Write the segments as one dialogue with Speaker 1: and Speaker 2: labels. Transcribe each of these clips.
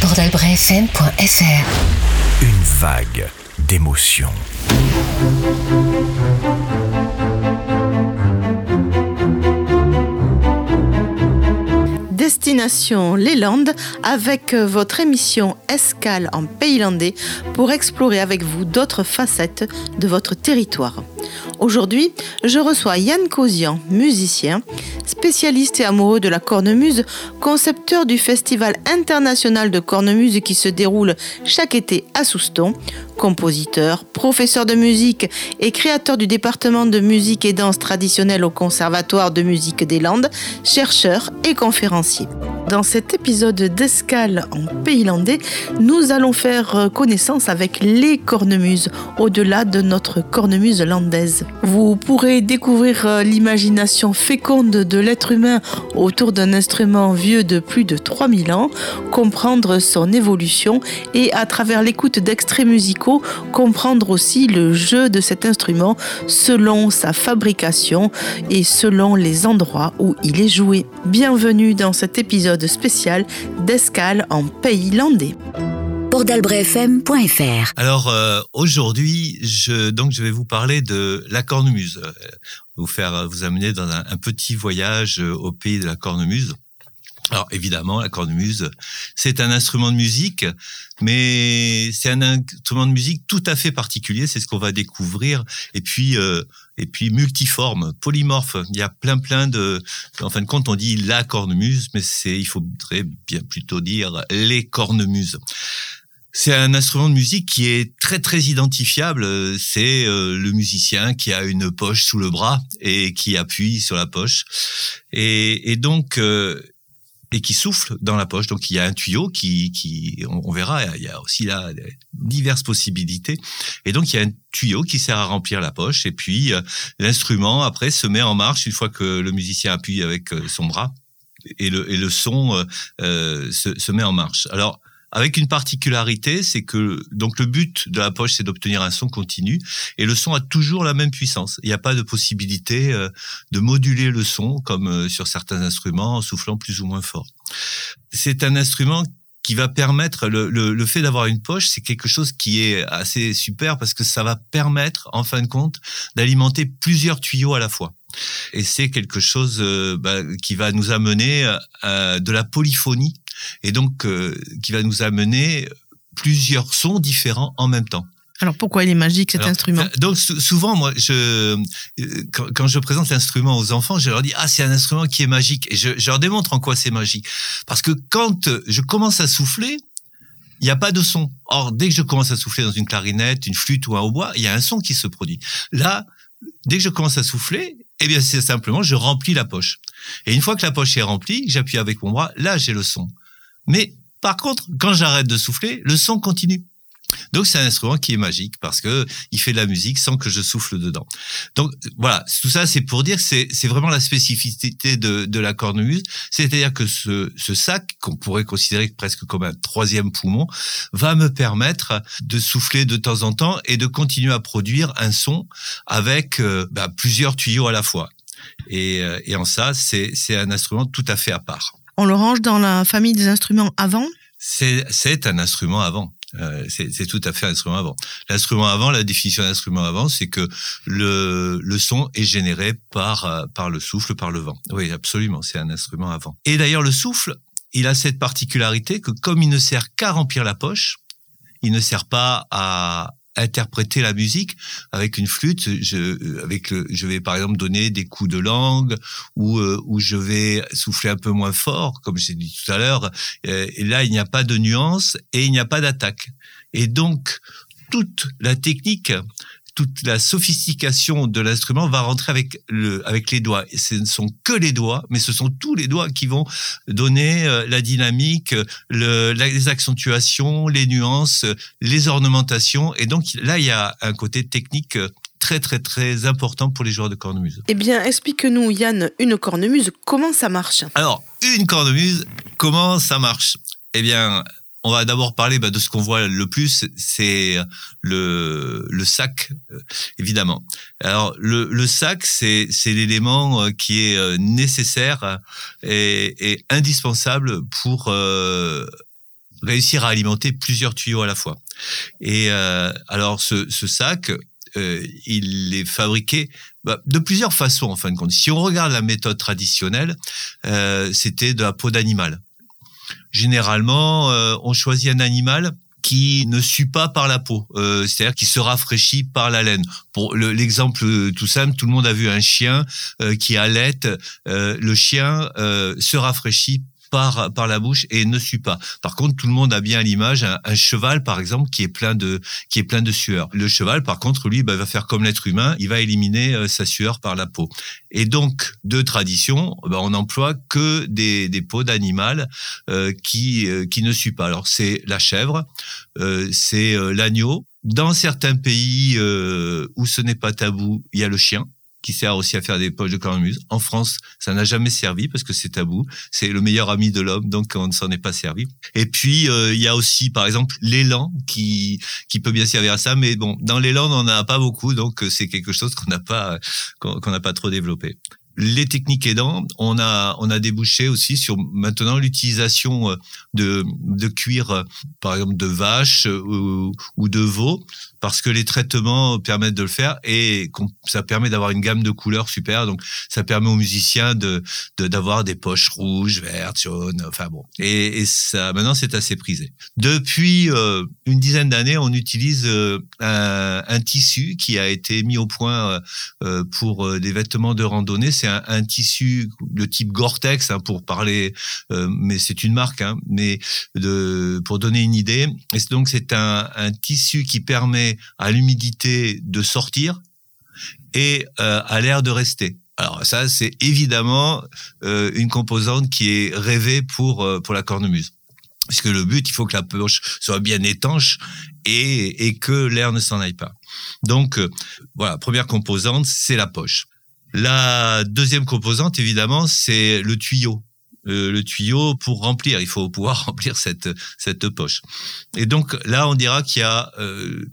Speaker 1: Bordelbrefm.fr
Speaker 2: Une vague d'émotions.
Speaker 3: Destination les Landes avec votre émission Escale en Pays Landais pour explorer avec vous d'autres facettes de votre territoire. Aujourd'hui, je reçois Yann Cosian, musicien, spécialiste et amoureux de la cornemuse, concepteur du Festival international de cornemuse qui se déroule chaque été à Souston, compositeur, professeur de musique et créateur du département de musique et danse traditionnelle au Conservatoire de musique des Landes, chercheur et conférencier. Dans cet épisode d'Escale en Pays Landais, nous allons faire connaissance avec les cornemuses, au-delà de notre cornemuse landaise. Vous pourrez découvrir euh, l'imagination féconde de l'être humain autour d'un instrument vieux de plus de 3000 ans, comprendre son évolution et à travers l'écoute d'extraits musicaux, comprendre aussi le jeu de cet instrument selon sa fabrication et selon les endroits où il est joué. Bienvenue dans cet épisode spécial d'Escale en Pays Landais
Speaker 1: bordelbrefm.fr.
Speaker 4: Alors euh, aujourd'hui, je donc je vais vous parler de la cornemuse, euh, vous faire vous amener dans un, un, petit voyage euh, au pays de la cornemuse. Alors évidemment, la cornemuse, c'est un instrument de musique, mais c'est un instrument de musique tout à fait particulier. C'est ce qu'on va découvrir. Et puis, euh, et puis multiforme, polymorphe. Il y a plein, plein de. En fin de compte, on dit la cornemuse, mais c'est, il faudrait bien plutôt dire les cornemuses. C'est un instrument de musique qui est très très identifiable. C'est euh, le musicien qui a une poche sous le bras et qui appuie sur la poche. Et, et donc euh, et qui souffle dans la poche. Donc il y a un tuyau qui, qui on, verra, il y a aussi là diverses possibilités. Et donc il y a un tuyau qui sert à remplir la poche. Et puis euh, l'instrument après se met en marche une fois que le musicien appuie avec son bras et le, et le son euh, se, se met en marche. Alors avec une particularité, c'est que donc le but de la poche, c'est d'obtenir un son continu, et le son a toujours la même puissance. Il n'y a pas de possibilité euh, de moduler le son comme euh, sur certains instruments en soufflant plus ou moins fort. C'est un instrument qui va permettre le, le, le fait d'avoir une poche, c'est quelque chose qui est assez super parce que ça va permettre, en fin de compte, d'alimenter plusieurs tuyaux à la fois. Et c'est quelque chose euh, bah, qui va nous amener à de la polyphonie et donc euh, qui va nous amener plusieurs sons différents en même temps.
Speaker 3: Alors pourquoi il est magique cet
Speaker 4: Alors,
Speaker 3: instrument?
Speaker 4: Donc souvent moi je quand, quand je présente l'instrument aux enfants, je leur dis ah c'est un instrument qui est magique et je, je leur démontre en quoi c'est magique parce que quand je commence à souffler, il n'y a pas de son. Or dès que je commence à souffler dans une clarinette, une flûte ou un hautbois, il y a un son qui se produit. Là, dès que je commence à souffler, eh bien c'est simplement je remplis la poche. Et une fois que la poche est remplie, j'appuie avec mon bras, là j'ai le son. Mais par contre, quand j'arrête de souffler, le son continue. Donc c'est un instrument qui est magique parce que il fait de la musique sans que je souffle dedans. Donc voilà, tout ça c'est pour dire que c'est vraiment la spécificité de la cornemuse, c'est-à-dire que ce sac qu'on pourrait considérer presque comme un troisième poumon va me permettre de souffler de temps en temps et de continuer à produire un son avec euh, bah, plusieurs tuyaux à la fois. Et, euh, et en ça, c'est un instrument tout à fait à part.
Speaker 3: On le range dans la famille des instruments avant
Speaker 4: C'est un instrument avant. Euh, c'est tout à fait un instrument avant. L'instrument avant, la définition d'instrument avant, c'est que le, le son est généré par, par le souffle, par le vent. Oui, absolument, c'est un instrument avant. Et d'ailleurs, le souffle, il a cette particularité que comme il ne sert qu'à remplir la poche, il ne sert pas à interpréter la musique avec une flûte je avec le, je vais par exemple donner des coups de langue ou euh, où je vais souffler un peu moins fort comme j'ai dit tout à l'heure. Euh, et là il n'y a pas de nuance et il n'y a pas d'attaque. Et donc toute la technique toute la sophistication de l'instrument va rentrer avec le avec les doigts. Et ce ne sont que les doigts, mais ce sont tous les doigts qui vont donner euh, la dynamique, le, les accentuations, les nuances, les ornementations. Et donc là, il y a un côté technique très très très important pour les joueurs de cornemuse.
Speaker 3: Eh bien, explique-nous, Yann, une cornemuse, comment ça marche?
Speaker 4: Alors, une cornemuse, comment ça marche? Eh bien, on va d'abord parler bah, de ce qu'on voit le plus, c'est le, sac, euh, évidemment. Alors le, sac, c'est l'élément euh, qui est euh, nécessaire et, indispensable pour réussir à alimenter plusieurs tuyaux à la fois. Et alors ce, sac, il est fabriqué bah, de plusieurs façons en fin de compte. Si on regarde la méthode traditionnelle, c'était de la peau d'animal. Généralement, euh, on choisit un animal qui ne sue pas par la peau, euh, c'est-à-dire qui se rafraîchit par la laine. Pour le- l'exemple tout simple, tout le monde a vu un chien euh, qui allait. euh, le chien euh, se rafraîchit par par la bouche et ne sue pas. Par contre, tout le monde a bien à l'image un, cheval, par exemple, qui est plein de qui est plein de sueur. Le cheval, par contre, lui, bah, va faire comme l'être humain, il va éliminer euh, sa sueur par la peau. Et donc, de tradition, bah, on n'emploie que des, des peaux d'animal euh, qui euh, qui ne suent pas. Alors, c'est la chèvre, euh, c'est euh, l'agneau. Dans certains pays où ce n'est pas tabou, il y a le chien sert aussi à faire des poches de cornemuse. En France, ça n'a jamais servi parce que c'est tabou. C'est le meilleur ami de l'homme, donc on ne s'en est pas servi. Et puis euh, il y a aussi, par exemple, l'élan qui qui peut bien servir à ça, mais bon, dans l'élan on n'en a pas beaucoup, donc euh, c'est quelque chose qu'on n'a pas qu'on n'a pas trop développé. Les techniques aidant, on a on a débouché aussi sur maintenant l'utilisation euh, de de cuir, par exemple de vache ou, ou de veau, parce que les traitements permettent de le faire et ça permet d'avoir une gamme de couleurs super. Donc ça permet aux musiciens de d'avoir des poches rouges, vertes, jaunes, enfin bon. Et, et ça maintenant c'est assez prisé. Depuis euh, une dizaine d'années, on utilise euh, un, un tissu qui a été mis au point euh, euh, pour euh, des vêtements de randonnée. C'est un, un tissu de type Gore-Tex hein, pour parler, euh, mais c'est une marque. Hein, mais de, pour donner une idée, et donc c'est un, un tissu qui permet à l'humidité de sortir et euh, à l'air de rester. Alors ça, c'est évidemment euh, une composante qui est rêvée pour euh, pour la cornemuse. Parce que le but, il faut que la poche soit bien étanche et, et que l'air ne s'en aille pas. Donc, voilà, première composante, c'est la poche. La deuxième composante, évidemment, c'est le tuyau. Le tuyau pour remplir, il faut pouvoir remplir cette, cette poche. Et donc là, on dira qu'il y a euh,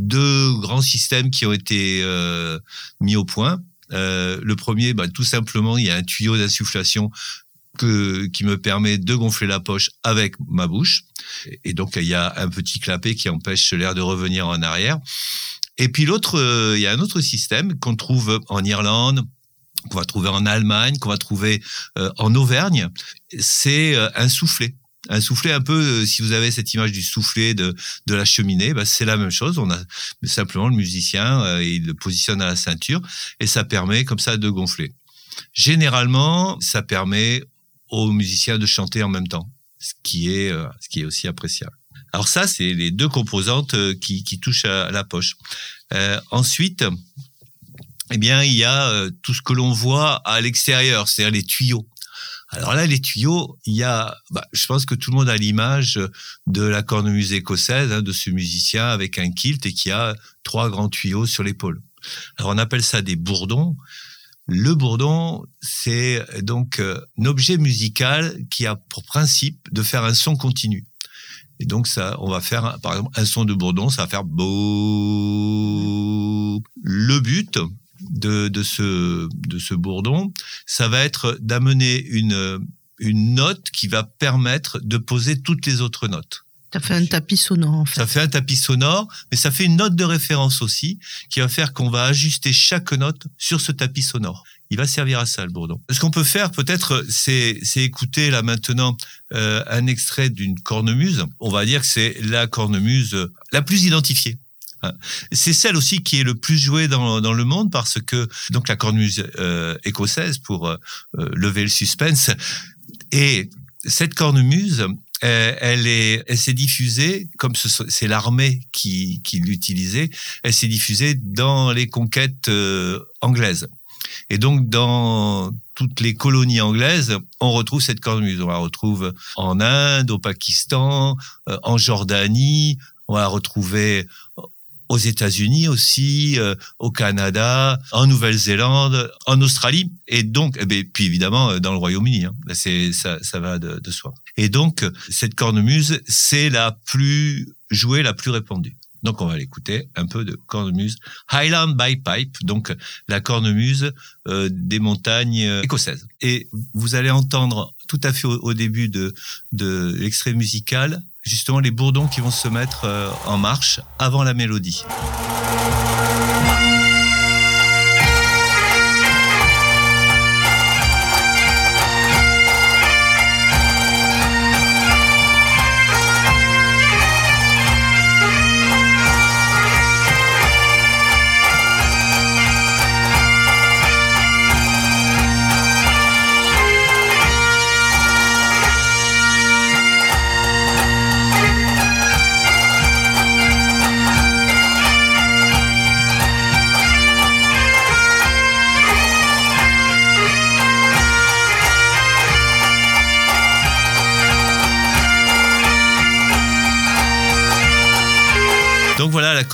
Speaker 4: deux grands systèmes qui ont été euh, mis au point. Euh, le premier, bah, tout simplement, il y a un tuyau d'insufflation qui me permet de gonfler la poche avec ma bouche. Et donc, il y a un petit clapet qui empêche l'air de revenir en arrière. Et puis l'autre, il y a un autre système qu'on trouve en Irlande, qu'on va trouver en Allemagne, qu'on va trouver euh, en Auvergne. C'est euh, un soufflet. Un soufflet un peu, euh, si vous avez cette image du soufflet de, de la cheminée, bah, c'est la même chose. On a simplement le musicien, il le positionne à la ceinture et ça permet comme ça de gonfler. Généralement, ça permet aux musiciens de chanter en même temps, ce qui est, ce qui est aussi appréciable. Alors ça, c'est les deux composantes qui, touchent à la poche. Ensuite, eh bien, il y a euh, tout ce que l'on voit à l'extérieur, c'est-à-dire les tuyaux. Alors là, les tuyaux, il y a, bah, je pense que tout le monde a l'image de la cornemuse écossaise, hein, de ce musicien avec un kilt et qui a trois grands tuyaux sur l'épaule. Alors on appelle ça des bourdons. Le bourdon, c'est donc euh, un objet musical qui a pour principe de faire un son continu. Et donc ça, on va faire par exemple un son de bourdon, ça va faire beau. Le but de, de ce de ce bourdon, ça va être d'amener une une note qui va permettre de poser toutes les autres notes.
Speaker 3: Ça fait un tapis sonore, en fait.
Speaker 4: Ça fait un tapis sonore, mais ça fait une note de référence aussi, qui va faire qu'on va ajuster chaque note sur ce tapis sonore. Il va servir à ça, le bourdon. Ce qu'on peut faire, peut-être, c'est, c'est écouter là maintenant euh, un extrait d'une cornemuse. On va dire que c'est la cornemuse la plus identifiée. Hein. C'est celle aussi qui est le plus jouée dans, dans le monde parce que donc la cornemuse euh, écossaise pour euh, lever le suspense et cette cornemuse, euh, elle est, elle s'est diffusée comme ce- c'est l'armée qui, qui l'utilisait. Elle s'est diffusée dans les conquêtes euh, anglaises. Et donc dans toutes les colonies anglaises, on retrouve cette cornemuse. On la retrouve en Inde, au Pakistan, euh, en Jordanie. On la retrouver aux États-Unis aussi, euh, au Canada, en Nouvelle-Zélande, en Australie, et donc, eh ben, puis évidemment euh, dans le Royaume-Uni. Hein. Là, c'est ça, ça va de, de soi. Et donc, cette cornemuse, c'est la plus jouée, la plus répandue. Donc, on va l'écouter un peu de cornemuse Highland by Pipe, donc la cornemuse euh, des montagnes euh, écossaises. Et vous allez entendre tout à fait au, au début de, de l'extrait musical justement les bourdons qui vont se mettre euh, en marche avant la mélodie.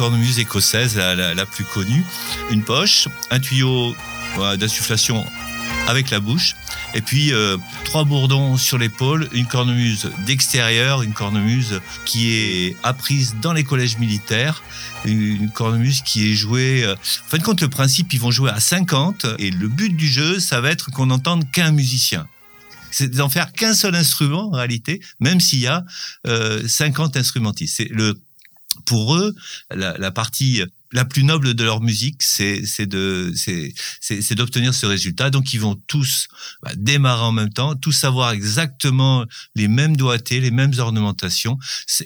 Speaker 4: Cornemuse écossaise la, plus connue. Une poche, un tuyau d'insufflation avec la bouche, et puis euh, trois bourdons sur l'épaule, une cornemuse d'extérieur, une cornemuse qui est apprise dans les collèges militaires, une cornemuse qui est jouée... euh, en fin de compte, le principe, ils vont jouer à 50, et le but du jeu, ça va être qu'on n'entende qu'un musicien. C'est d'en faire qu'un seul instrument en réalité, même s'il y a euh, 50 instrumentistes. C'est le pour eux, la, partie la plus noble de leur musique, c'est c'est d'obtenir ce résultat. Donc ils vont tous bah, démarrer en même temps, tous avoir exactement les mêmes doigtés, les mêmes ornementations.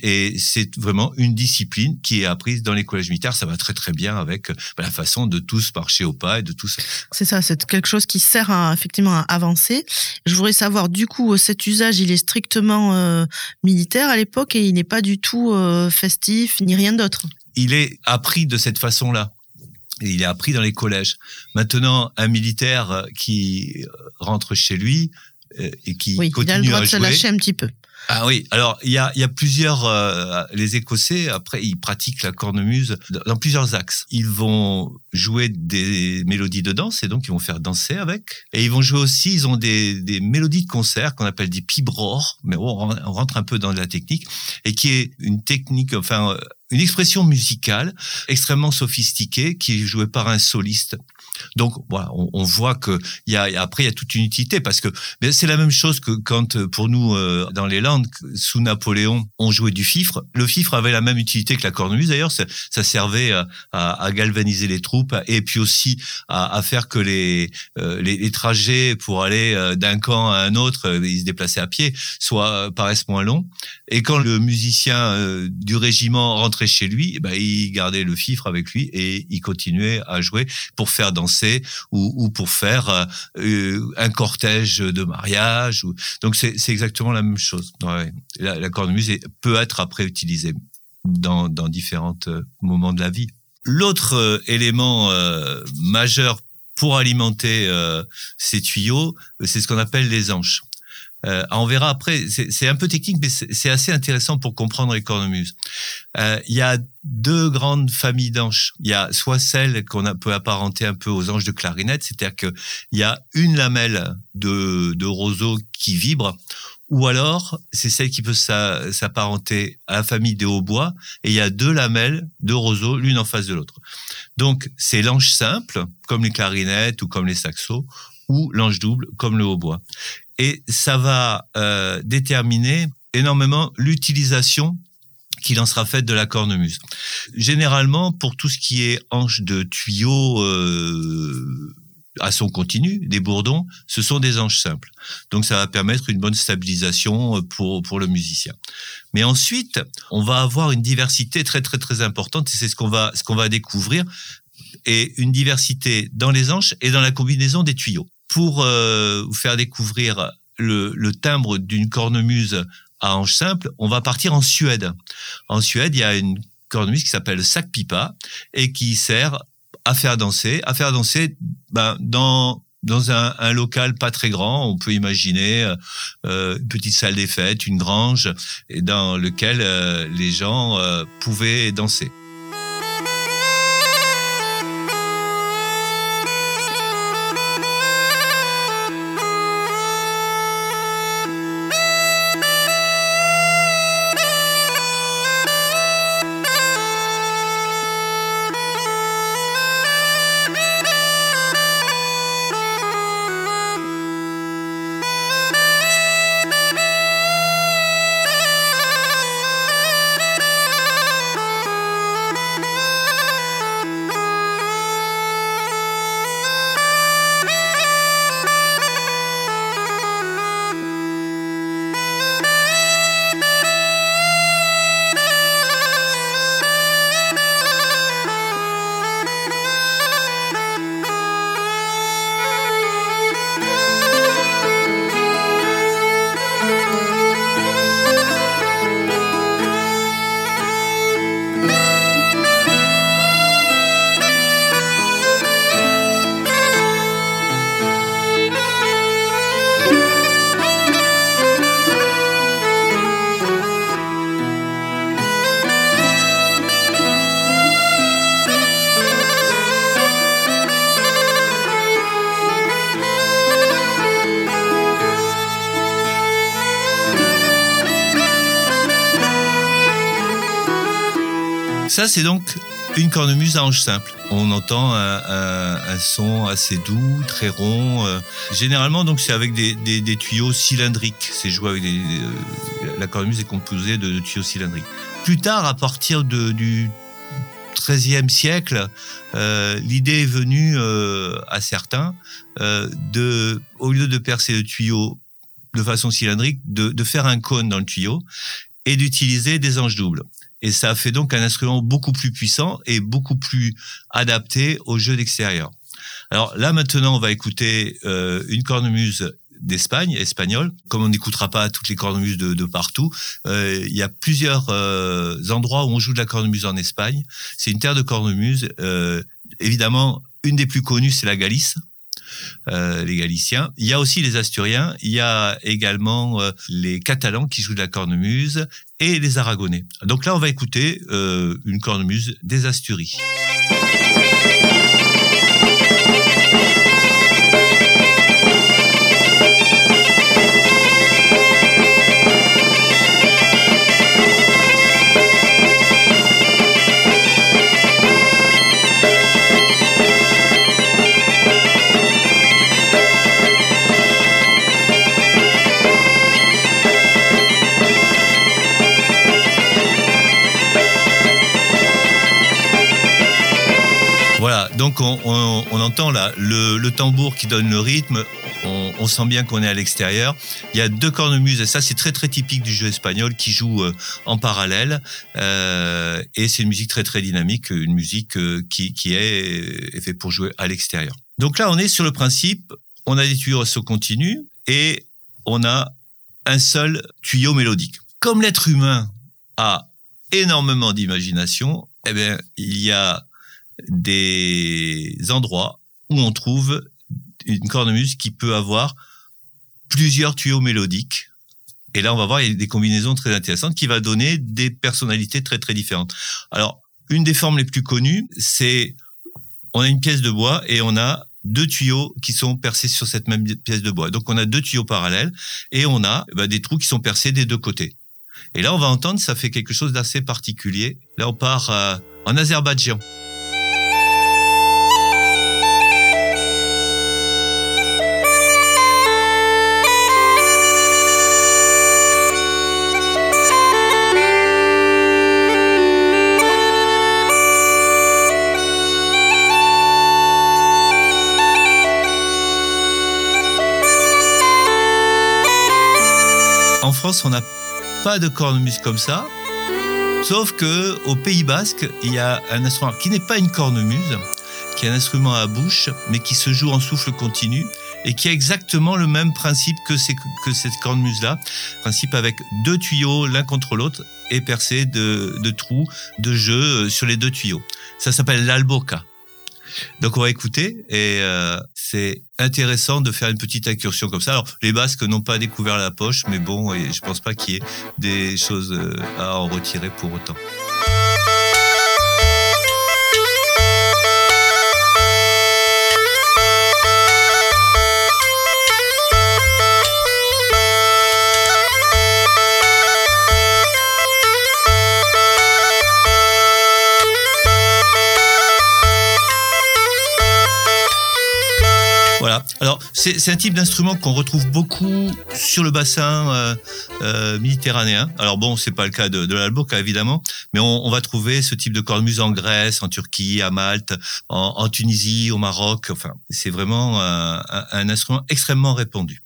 Speaker 4: Et c'est vraiment une discipline qui est apprise dans les collèges militaires. Ça va très très bien avec bah, la façon de tous marcher au pas et de tous.
Speaker 3: C'est ça, c'est quelque chose qui sert à, effectivement à avancer. Je voudrais savoir, du coup, cet usage, il est strictement euh, militaire à l'époque et il n'est pas du tout euh, festif ni rien d'autre.
Speaker 4: Il est appris de cette façon-là. Il est appris dans les collèges. Maintenant, un militaire euh, qui euh, rentre chez lui euh, et qui
Speaker 3: Oui, il a le
Speaker 4: continue
Speaker 3: droit
Speaker 4: à
Speaker 3: de se lâcher un petit peu.
Speaker 4: Ah oui, alors il y a, il y a plusieurs. euh, les Écossais, après, ils pratiquent la cornemuse dans- plusieurs axes. Ils vont jouer des mélodies de danse et donc ils vont faire danser avec. Et ils vont jouer aussi, ils ont des, des mélodies de concert qu'on appelle des pibrores, mais on, ren- on rentre un peu dans la technique, et qui est une technique, enfin, une expression musicale extrêmement sophistiquée qui est jouée par un soliste. Donc voilà, on, voit que y a après il y a toute une utilité parce que c'est la même chose que quand euh, pour nous euh, dans les Landes sous Napoléon on jouait du fifre. Le fifre avait la même utilité que la cornemuse d'ailleurs. Ça, servait à, galvaniser les troupes et puis aussi à, faire que les, euh, les les trajets pour aller d'un camp à un autre, ils se déplaçaient à pied, soient paraissent moins longs. Et quand le musicien du régiment rentrait chez lui, eh ben, il gardait le fifre avec lui et il continuait à jouer pour faire ou, ou pour faire euh, euh, un cortège de mariage. Ou... Donc c'est exactement la même chose. La, la cornemuse peut être après utilisée dans, dans différents euh, moments de la vie. L'autre élément majeur pour alimenter ces tuyaux, c'est ce qu'on appelle les anches. Euh, on verra après, c'est un peu technique, mais c'est assez intéressant pour comprendre les cornemuses. Euh, Il y a deux grandes familles d'anches. Il y a soit celle qu'on peut apparenter un peu aux anges de clarinette, c'est-à-dire que il y a une lamelle de, roseau qui vibre, ou alors c'est celle qui peut s'a- s'apparenter à la famille des hautbois, et il y a deux lamelles de roseau, l'une en face de l'autre. Donc c'est l'ange simple, comme les clarinettes ou comme les saxos, ou l'ange double, comme le hautbois. Et ça va euh, déterminer énormément l'utilisation qu'il en sera faite de la cornemuse. Généralement, pour tout ce qui est hanche de tuyaux euh, à son continu, des bourdons, ce sont des anges simples. Donc ça va permettre une bonne stabilisation euh, pour, pour le musicien. Mais ensuite, on va avoir une diversité très très très importante et c'est ce qu'on va, ce qu'on va découvrir et une diversité dans les anches et dans la combinaison des tuyaux. Pour euh, vous faire découvrir le, timbre d'une cornemuse à anche simple, on va partir en Suède. En Suède, il y a une cornemuse qui s'appelle sac pipa et qui sert à faire danser, à faire danser ben, dans dans un, local pas très grand, on peut imaginer euh, une petite salle des fêtes, une grange, dans lequel euh, les gens euh, pouvaient danser. C'est donc une cornemuse à ange simple. On entend un, son assez doux, très rond. euh. Généralement, donc, c'est avec des, tuyaux cylindriques. C'est joué avec des, euh, la cornemuse est composée de, tuyaux cylindriques. Plus tard, à partir du XIIIe siècle, euh, l'idée est venue à certains de, au lieu de percer le tuyau de façon cylindrique, de faire un cône dans le tuyau et d'utiliser des anges doubles. Et ça fait donc un instrument beaucoup plus puissant et beaucoup plus adapté au jeu d'extérieur. Alors là maintenant, on va écouter euh, une cornemuse d'Espagne, espagnole. Comme on n'écoutera pas toutes les cornemuses de, partout, euh, il y a plusieurs euh, endroits où on joue de la cornemuse en Espagne. C'est une terre de cornemuse. Euh, évidemment, une des plus connues, c'est la Galice. Euh, les Galiciens. Il y a aussi les Asturiens, il y a également euh, les Catalans qui jouent de la cornemuse et les Aragonais. Donc là, on va écouter euh, une cornemuse des Asturies. On, entend là le, tambour qui donne le rythme. On, sent bien qu'on est à l'extérieur. Il y a deux cornemuses, et ça c'est très très typique du jeu espagnol qui joue euh, en parallèle. Euh, et c'est une musique très très dynamique, une musique euh, qui, qui est, est faite pour jouer à l'extérieur. Donc là on est sur le principe, on a des tuyaux à saut continu et on a un seul tuyau mélodique. Comme l'être humain a énormément d'imagination, eh bien il y a des endroits où on trouve une cornemuse qui peut avoir plusieurs tuyaux mélodiques. Et là, on va voir il y a des combinaisons très intéressantes qui va donner des personnalités très très différentes. Alors, une des formes les plus connues, c'est on a une pièce de bois et on a deux tuyaux qui sont percés sur cette même pièce de bois. Donc, on a deux tuyaux parallèles et on a eh ben, des trous qui sont percés des deux côtés. Et là, on va entendre, ça fait quelque chose d'assez particulier. Là, on part euh, en Azerbaïdjan. France, on n'a pas de cornemuse comme ça. Sauf que au Pays Basque, il y a un instrument qui n'est pas une cornemuse, qui est un instrument à bouche, mais qui se joue en souffle continu et qui a exactement le même principe que, cette cornemuse-là. Principe avec deux tuyaux l'un contre l'autre et percé de, trous de jeu sur les deux tuyaux. Ça s'appelle l'alboca. Donc on va écouter et euh, c'est intéressant de faire une petite incursion comme ça. Alors les Basques n'ont pas découvert la poche, mais bon, je pense pas qu'il y ait des choses euh, à en retirer pour autant. C'est un type d'instrument qu'on retrouve beaucoup sur le bassin euh, euh, méditerranéen. Alors bon, c'est pas le cas de, de l'alboca évidemment, mais on, va trouver ce type de cornemuse en Grèce, en Turquie, à Malte, en, Tunisie, au Maroc. Enfin, c'est vraiment un, un- instrument extrêmement répandu.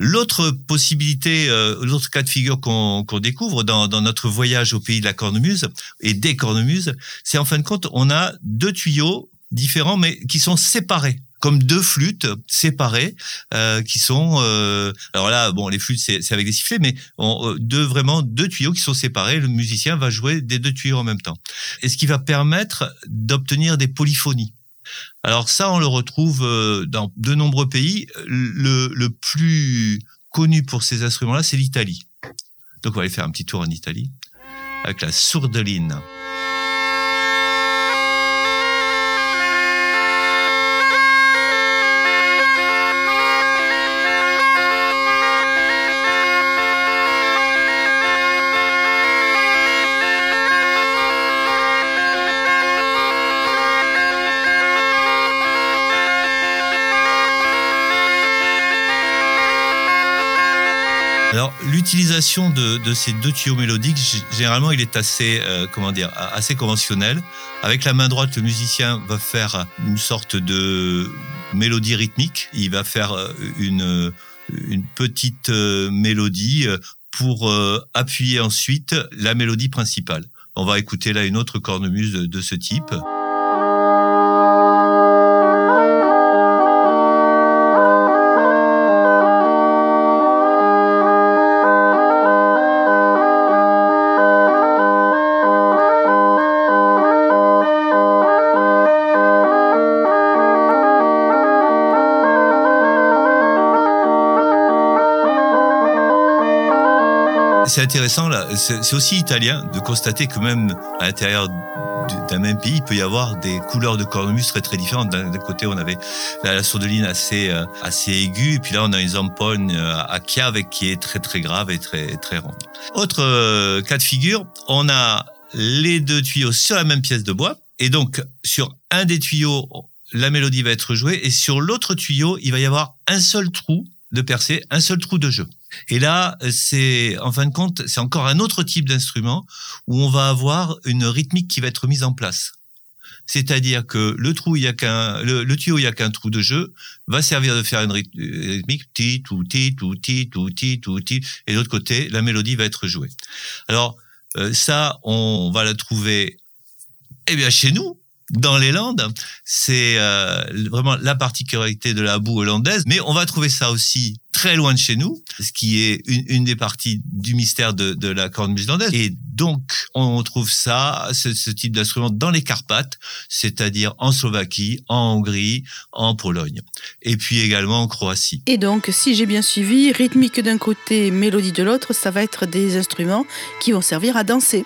Speaker 4: L'autre possibilité, euh, l'autre cas de figure qu'on qu'on découvre dans, dans notre voyage au pays de la cornemuse et des cornemuses, c'est en fin de compte, on a deux tuyaux différents mais qui sont séparés comme deux flûtes séparées euh, qui sont euh, alors là bon les flûtes c'est avec des sifflets mais on, euh, deux vraiment deux tuyaux qui sont séparés. Le musicien va jouer des deux tuyaux en même temps. Et ce qui va permettre d'obtenir des polyphonies. Alors ça on le retrouve euh, dans de nombreux pays. Le, le plus connu pour ces instruments là c'est l'Italie. Donc on va aller faire un petit tour en Italie avec la sourdeline l'utilisation de, de, ces deux tuyaux mélodiques, généralement, il est assez, euh, comment dire, assez conventionnel. Avec la main droite, le musicien va faire une sorte de mélodie rythmique. Il va faire euh, une, une petite euh, mélodie pour appuyer ensuite la mélodie principale. On va écouter là une autre cornemuse de ce type. C'est intéressant, là, c'est aussi italien de constater que même à l'intérieur d'un même pays, il peut y avoir des couleurs de cornemuse très très différentes. D'un côté, on avait la, sourdeline assez euh, assez aiguë, et puis là, on a une zampone euh, à cave qui est très très grave et très très ronde. Autre euh, cas de figure, on a les deux tuyaux sur la même pièce de bois, et donc sur un des tuyaux, la mélodie va être jouée, et sur l'autre tuyau, il va y avoir un seul trou de percée, un seul trou de jeu. Et là, c'est en fin de compte, c'est encore un autre type d'instrument où on va avoir une rythmique qui va être mise en place. C'est-à-dire que le trou, il y a qu'un, le, tuyau, il y a qu'un trou de jeu, va servir de faire une rythmique, ti, ti, ti, ti, ti, et de l'autre côté, la mélodie va être jouée. Alors, euh, ça, on va la trouver, eh bien, chez nous, dans les Landes. C'est euh, vraiment la particularité de la boue hollandaise. Mais on va trouver ça aussi très loin de chez nous, ce qui est une, des parties du mystère de, la cornemuse hollandaise. Et donc, on trouve ça, ce, ce type d'instrument dans les Carpates, c'est-à-dire en Slovaquie, en Hongrie, en Pologne. Et puis également en Croatie.
Speaker 3: Et donc, si j'ai bien suivi, rythmique d'un côté, mélodie de l'autre, ça va être des instruments qui vont servir à danser.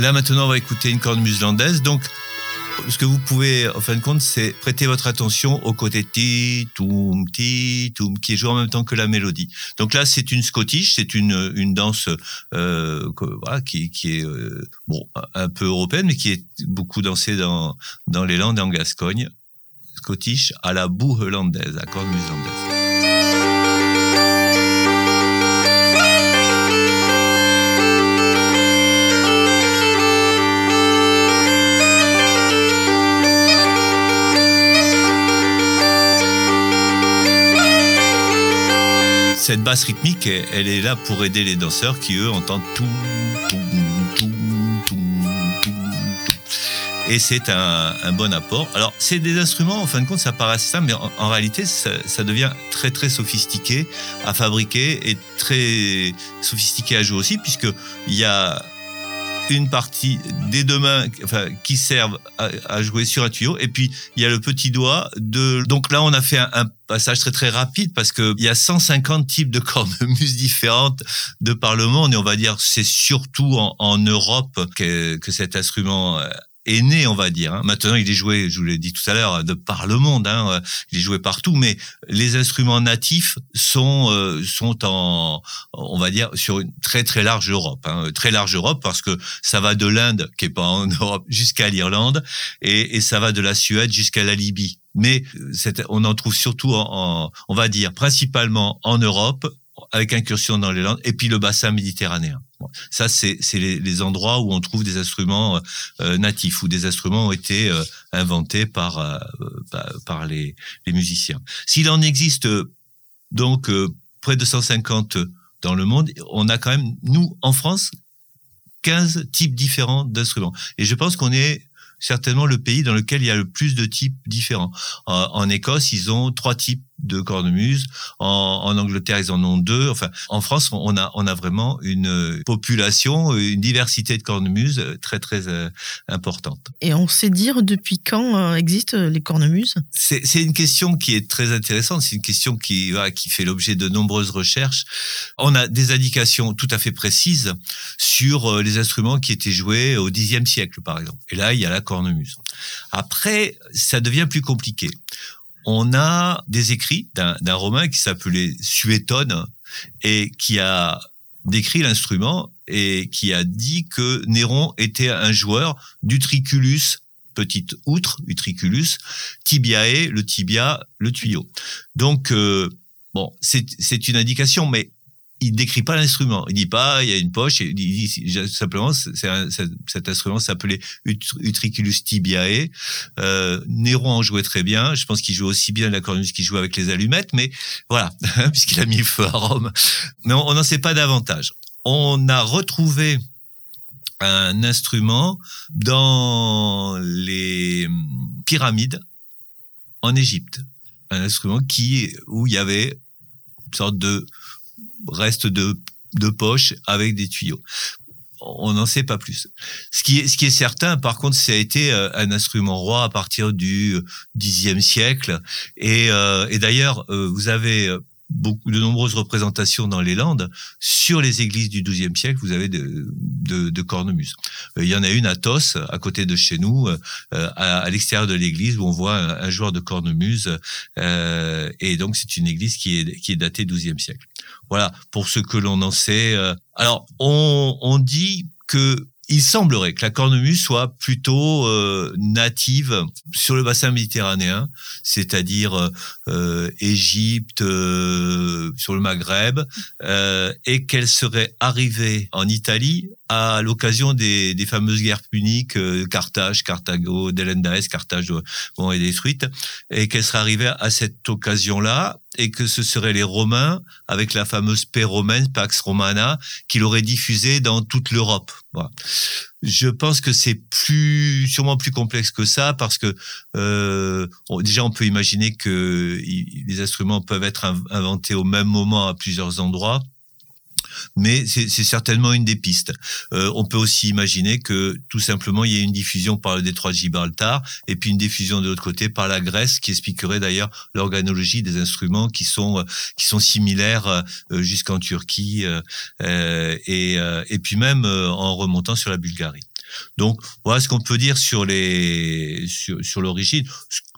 Speaker 4: Là maintenant, on va écouter une cornemuse landaise. Donc, ce que vous pouvez, en fin de compte, c'est prêter votre attention au côté ti, toum, ti, toum, qui joué en même temps que la mélodie. Donc là, c'est une Scottish, c'est une, danse euh, qui est euh, bon un peu européenne, mais qui est beaucoup dansée dans, dans les Landes et en Gascogne. Scottish à la boue hollandaise, à cornemuse landaise. Cette basse rythmique, elle est là pour aider les danseurs qui, eux, entendent tout, tout, tout, tout, tout. Et c'est un, bon apport. Alors, c'est des instruments, en fin de compte, ça paraît simple, mais en, en réalité, ça, ça, devient très, très sophistiqué à fabriquer et très sophistiqué à jouer aussi, puisqu'il y a une partie des deux mains enfin, qui servent à, jouer sur un tuyau. Et puis il y a le petit doigt de donc là on a fait un, passage très très rapide parce que il y a 150 types de cornemuses différentes de par le monde. Et on va dire c'est surtout en, en Europe que, que cet instrument euh, est né, on va dire. Hein. Maintenant, il est joué, je vous l'ai dit tout à l'heure, de par le monde. Hein. Il est joué partout, mais les instruments natifs sont euh, sont en, on va dire, sur une très très large Europe, hein. très large Europe parce que ça va de l'Inde, qui est pas en Europe, jusqu'à l'Irlande, et, et, ça va de la Suède jusqu'à la Libye. Mais on en trouve surtout, en, on va dire, principalement en Europe, avec incursion dans les Landes, et puis le bassin méditerranéen. Ça, c'est les, les, endroits où on trouve des instruments euh, euh, natifs, où des instruments ont été euh, inventés par, euh, par les, les, musiciens. S'il en existe donc près de 150 dans le monde, on a quand même, nous, en France, 15 types différents d'instruments. Et je pense qu'on est certainement le pays dans lequel il y a le plus de types différents. En, Écosse, ils ont trois types de cornemuse. En, en, Angleterre, ils en ont deux. Enfin, en France, on a, on a vraiment une population, une diversité de cornemuses très, très euh, importante.
Speaker 3: Et on sait dire depuis quand euh, existent les cornemuses?
Speaker 4: C'est une question qui est très intéressante. C'est une question qui, voilà, qui fait l'objet de nombreuses recherches. On a des indications tout à fait précises sur euh, les instruments qui étaient joués au Xe siècle, par exemple. Et là, il y a la cornemuse. Après, ça devient plus compliqué on a des écrits d'un romain qui s'appelait Suétone et qui a décrit l'instrument et qui a dit que Néron était un joueur d'utriculus, petite outre, utriculus, tibiae, le tibia, le tuyau. Donc, euh, bon, c'est une indication, mais il décrit pas l'instrument. Il dit pas, il y a une poche. Il dit simplement, cet instrument s'appelait Utriculus tibiae. Euh, Néron en jouait très bien. Je pense qu'il jouait aussi bien la cornemuse qu'il jouait avec les allumettes, mais voilà, puisqu'il a mis feu à Rome. Mais on n'en sait pas davantage. On a retrouvé un instrument dans les pyramides en Égypte. Un instrument qui, où il y avait une sorte de reste de, de poche avec des tuyaux. On n'en sait pas plus. Ce qui est, ce qui est certain, par contre, ça a été euh, un instrument roi à partir du Xe siècle. Et, euh, d'ailleurs, euh, vous avez beaucoup de nombreuses représentations dans les Landes sur les églises du XIIe siècle. Vous avez de, de, de cornemuses. Il y en a une à Tos, à côté de chez nous, à, l'extérieur de l'église, où on voit un, joueur de cornemuse. et donc, c'est une église qui est, qui est datée XIIe siècle. Voilà, pour ce que l'on en sait. Euh, alors, on, on dit que il semblerait que la cornemuse soit plutôt euh, native sur le bassin méditerranéen, c'est-à-dire euh, Égypte, euh, sur le Maghreb, et qu'elle serait arrivée en Italie à l'occasion des, des, fameuses guerres puniques, Carthage, Carthago, Delendaes, Carthage bon, est détruite, et qu'elle serait arrivée à cette occasion-là et que ce seraient les Romains, avec la fameuse paix romaine, Pax Romana, qui l'auraient diffusée dans toute l'Europe. Je pense que c'est plus, sûrement plus complexe que ça, parce que euh, déjà on peut imaginer que les instruments peuvent être inventés au même moment à plusieurs endroits mais c'est certainement une des pistes. Euh, on peut aussi imaginer que tout simplement il y ait une diffusion par le détroit de Gibraltar et puis une diffusion de l'autre côté par la Grèce, qui expliquerait d'ailleurs l'organologie des instruments qui sont euh, qui sont similaires euh, jusqu'en Turquie et et puis même en remontant sur la Bulgarie. Donc voilà ce qu'on peut dire sur les sur, l'origine.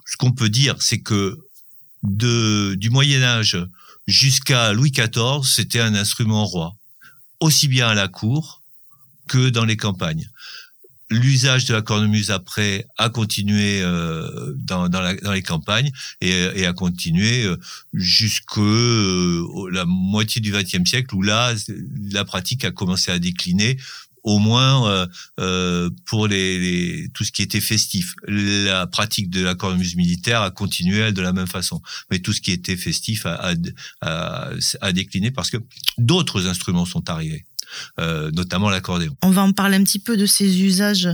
Speaker 4: Ce qu'on peut dire, c'est que de du Moyen Âge jusqu'à Louis XIV, c'était un instrument roi, aussi bien à la cour que dans les campagnes. L'usage de la cornemuse après a continué euh, dans, les campagnes et, a continué euh, jusque euh, la moitié du XXe siècle où là la pratique a commencé à décliner au moins euh, euh, pour les, tout ce qui était festif. La pratique de la cornemuse militaire a continué elle, de la même façon, mais tout ce qui était festif a, a, a, décliné parce que d'autres instruments sont arrivés. Euh, notamment l'accordéon.
Speaker 3: On va en parler un petit peu de ces usages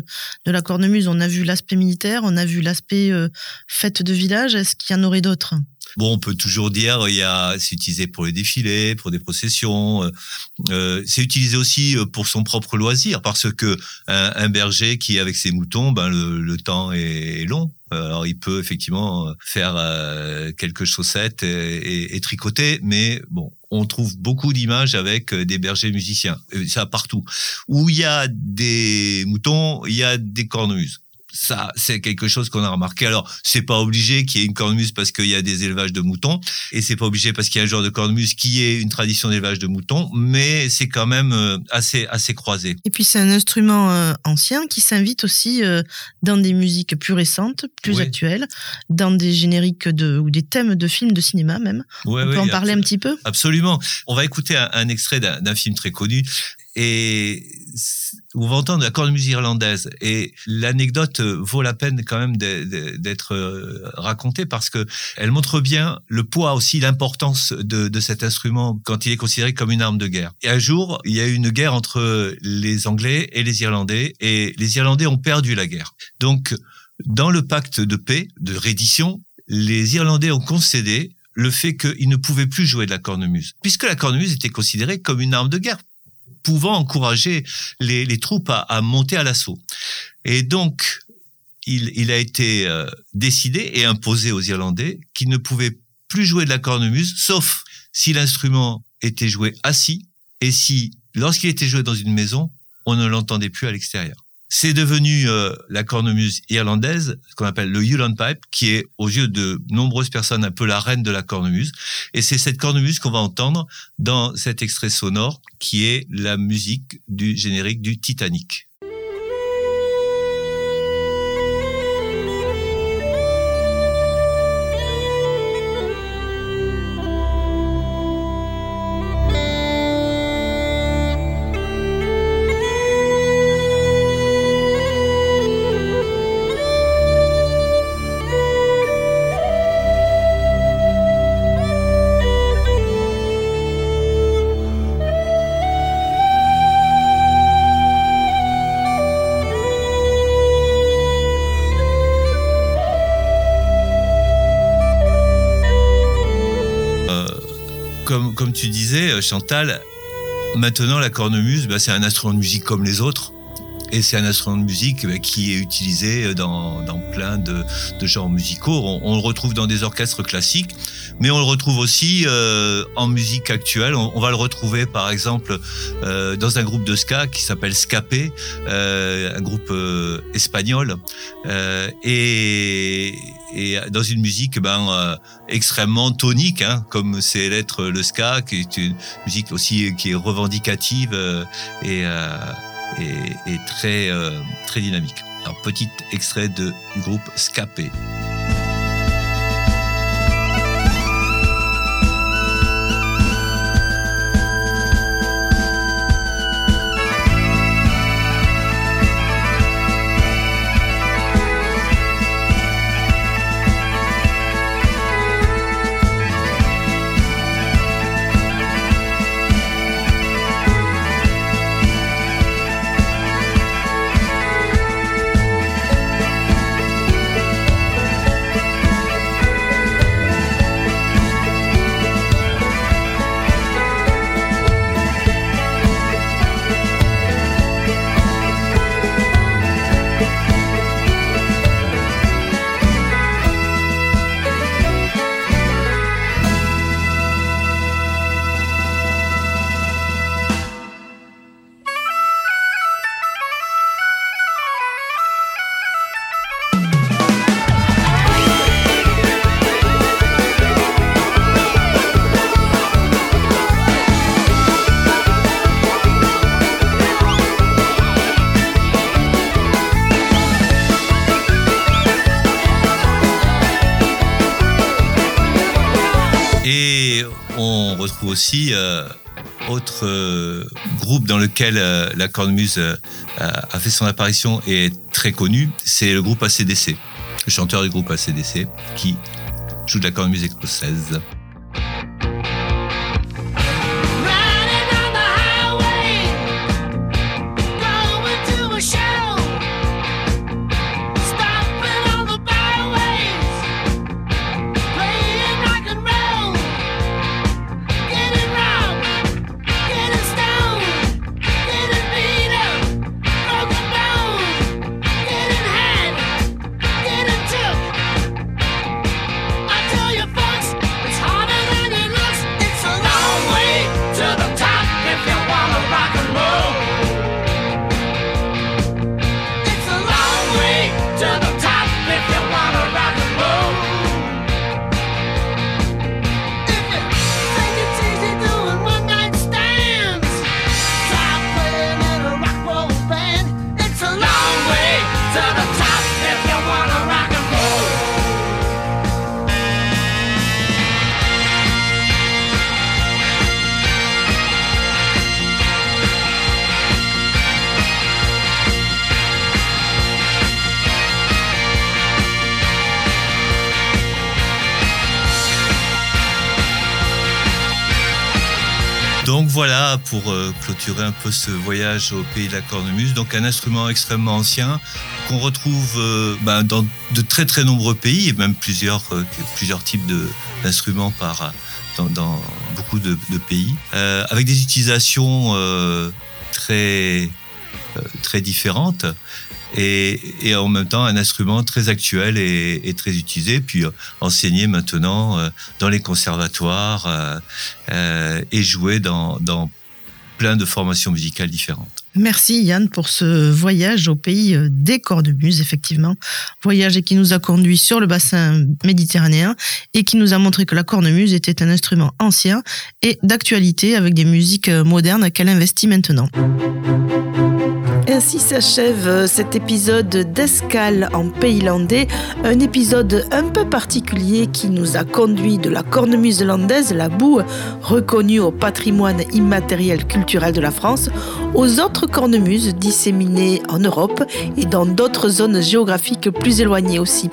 Speaker 3: de la cornemuse. On a vu l'aspect militaire, on a vu l'aspect euh, fête de village. Est-ce qu'il y en aurait d'autres?
Speaker 4: Bon, on peut toujours dire, il y a, c'est utilisé pour les défilés, pour des processions. Euh, euh c'est utilisé aussi euh, pour son propre loisir, parce que un, berger qui avec ses moutons, ben le, temps est, long. Alors il peut effectivement faire euh, quelques chaussettes et, et, tricoter, mais bon, on trouve beaucoup d'images avec des bergers musiciens, ça partout. Où il y a des moutons, il y a des cornemuses ça, c'est quelque chose qu'on a remarqué. Alors, c'est pas obligé qu'il y ait une cornemuse parce qu'il y a des élevages de moutons, et c'est pas obligé parce qu'il y a un genre de cornemuse qui est une tradition d'élevage de moutons, mais c'est quand même euh, assez assez croisé.
Speaker 3: Et puis c'est un instrument euh, ancien qui s'invite aussi euh, dans des musiques plus récentes, plus actuelles, dans des génériques de ou des thèmes de films de cinéma même. On peut en parler un petit peu?
Speaker 4: Absolument. On va écouter un, un extrait d'un film très connu et on va entendre la cornemuse irlandaise. Et l'anecdote vaut la peine quand même d'être euh, racontée parce que elle montre bien le poids aussi, l'importance de, de, cet instrument quand il est considéré comme une arme de guerre. Et un jour, il y a eu une guerre entre les Anglais et les Irlandais, et les Irlandais ont perdu la guerre. Donc, dans le pacte de paix, de reddition, les Irlandais ont concédé le fait qu'il ne pouvait plus jouer de la cornemuse, puisque la cornemuse était considérée comme une arme de guerre pouvant encourager les, troupes à, monter à l'assaut. Et donc, il, a été euh, décidé et imposé aux Irlandais qu'ils ne pouvaient plus jouer de la cornemuse, sauf si l'instrument était joué assis et si, lorsqu'il était joué dans une maison, on ne l'entendait plus à l'extérieur. C'est devenu euh, la cornemuse irlandaise, qu'on appelle le Huron Pipe, qui est aux yeux de nombreuses personnes un peu la reine de la cornemuse. Et c'est cette cornemuse qu'on va entendre dans cet extrait sonore qui est la musique du générique du Titanic. Maintenant la cornemuse, bah, c'est un instrument de musique comme les autres. Et c'est un instrument de musique bah, qui est utilisé dans, plein de, genres musicaux. On, le retrouve dans des orchestres classiques, mais on le retrouve aussi euh, en musique actuelle. On, va le retrouver par exemple euh, dans un groupe de ska qui s'appelle Scapé, un groupe espagnol. et, et dans une musique ben, euh, extrêmement tonique, hein, comme c'est l'être le ska, qui est une musique aussi qui est revendicative euh, et, euh, et, et, très, très dynamique. Alors, petit extrait de, du groupe Scapé. Autre euh, groupe dans lequel euh, la cornemuse a fait son apparition et est très connu, c'est le groupe ACDC, le chanteur du groupe ACDC qui joue de la cornemuse écossaise. Pour euh, clôturer un peu ce voyage au pays de la cornemuse. Donc un instrument extrêmement ancien qu'on retrouve euh, ben, dans de très très nombreux pays et même plusieurs euh, plusieurs types d'instruments par dans, beaucoup de, pays avec des utilisations très très différentes et, et, en même temps un instrument très actuel et, très utilisé, puis enseigné maintenant dans les conservatoires et joué dans, dans plein de formations musicales différentes.
Speaker 3: Merci Yann pour ce voyage au pays des cornemuses, effectivement. Voyage qui nous a conduit sur le bassin méditerranéen et qui nous a montré que la cornemuse était un instrument ancien et d'actualité avec des musiques modernes qu'elle investit maintenant. Ainsi s'achève cet épisode d'Escale en Pays landais, un épisode un peu particulier qui nous a conduit de la cornemuse landaise, la boue, reconnue au patrimoine immatériel culturel de la France, aux autres cornemuses disséminées en Europe et dans d'autres zones géographiques plus éloignées aussi.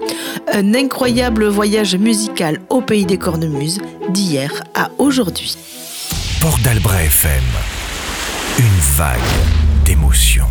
Speaker 3: Un incroyable voyage musical au pays des cornemuses d'hier à aujourd'hui.
Speaker 2: Port d'Albret FM, une vague d'émotions.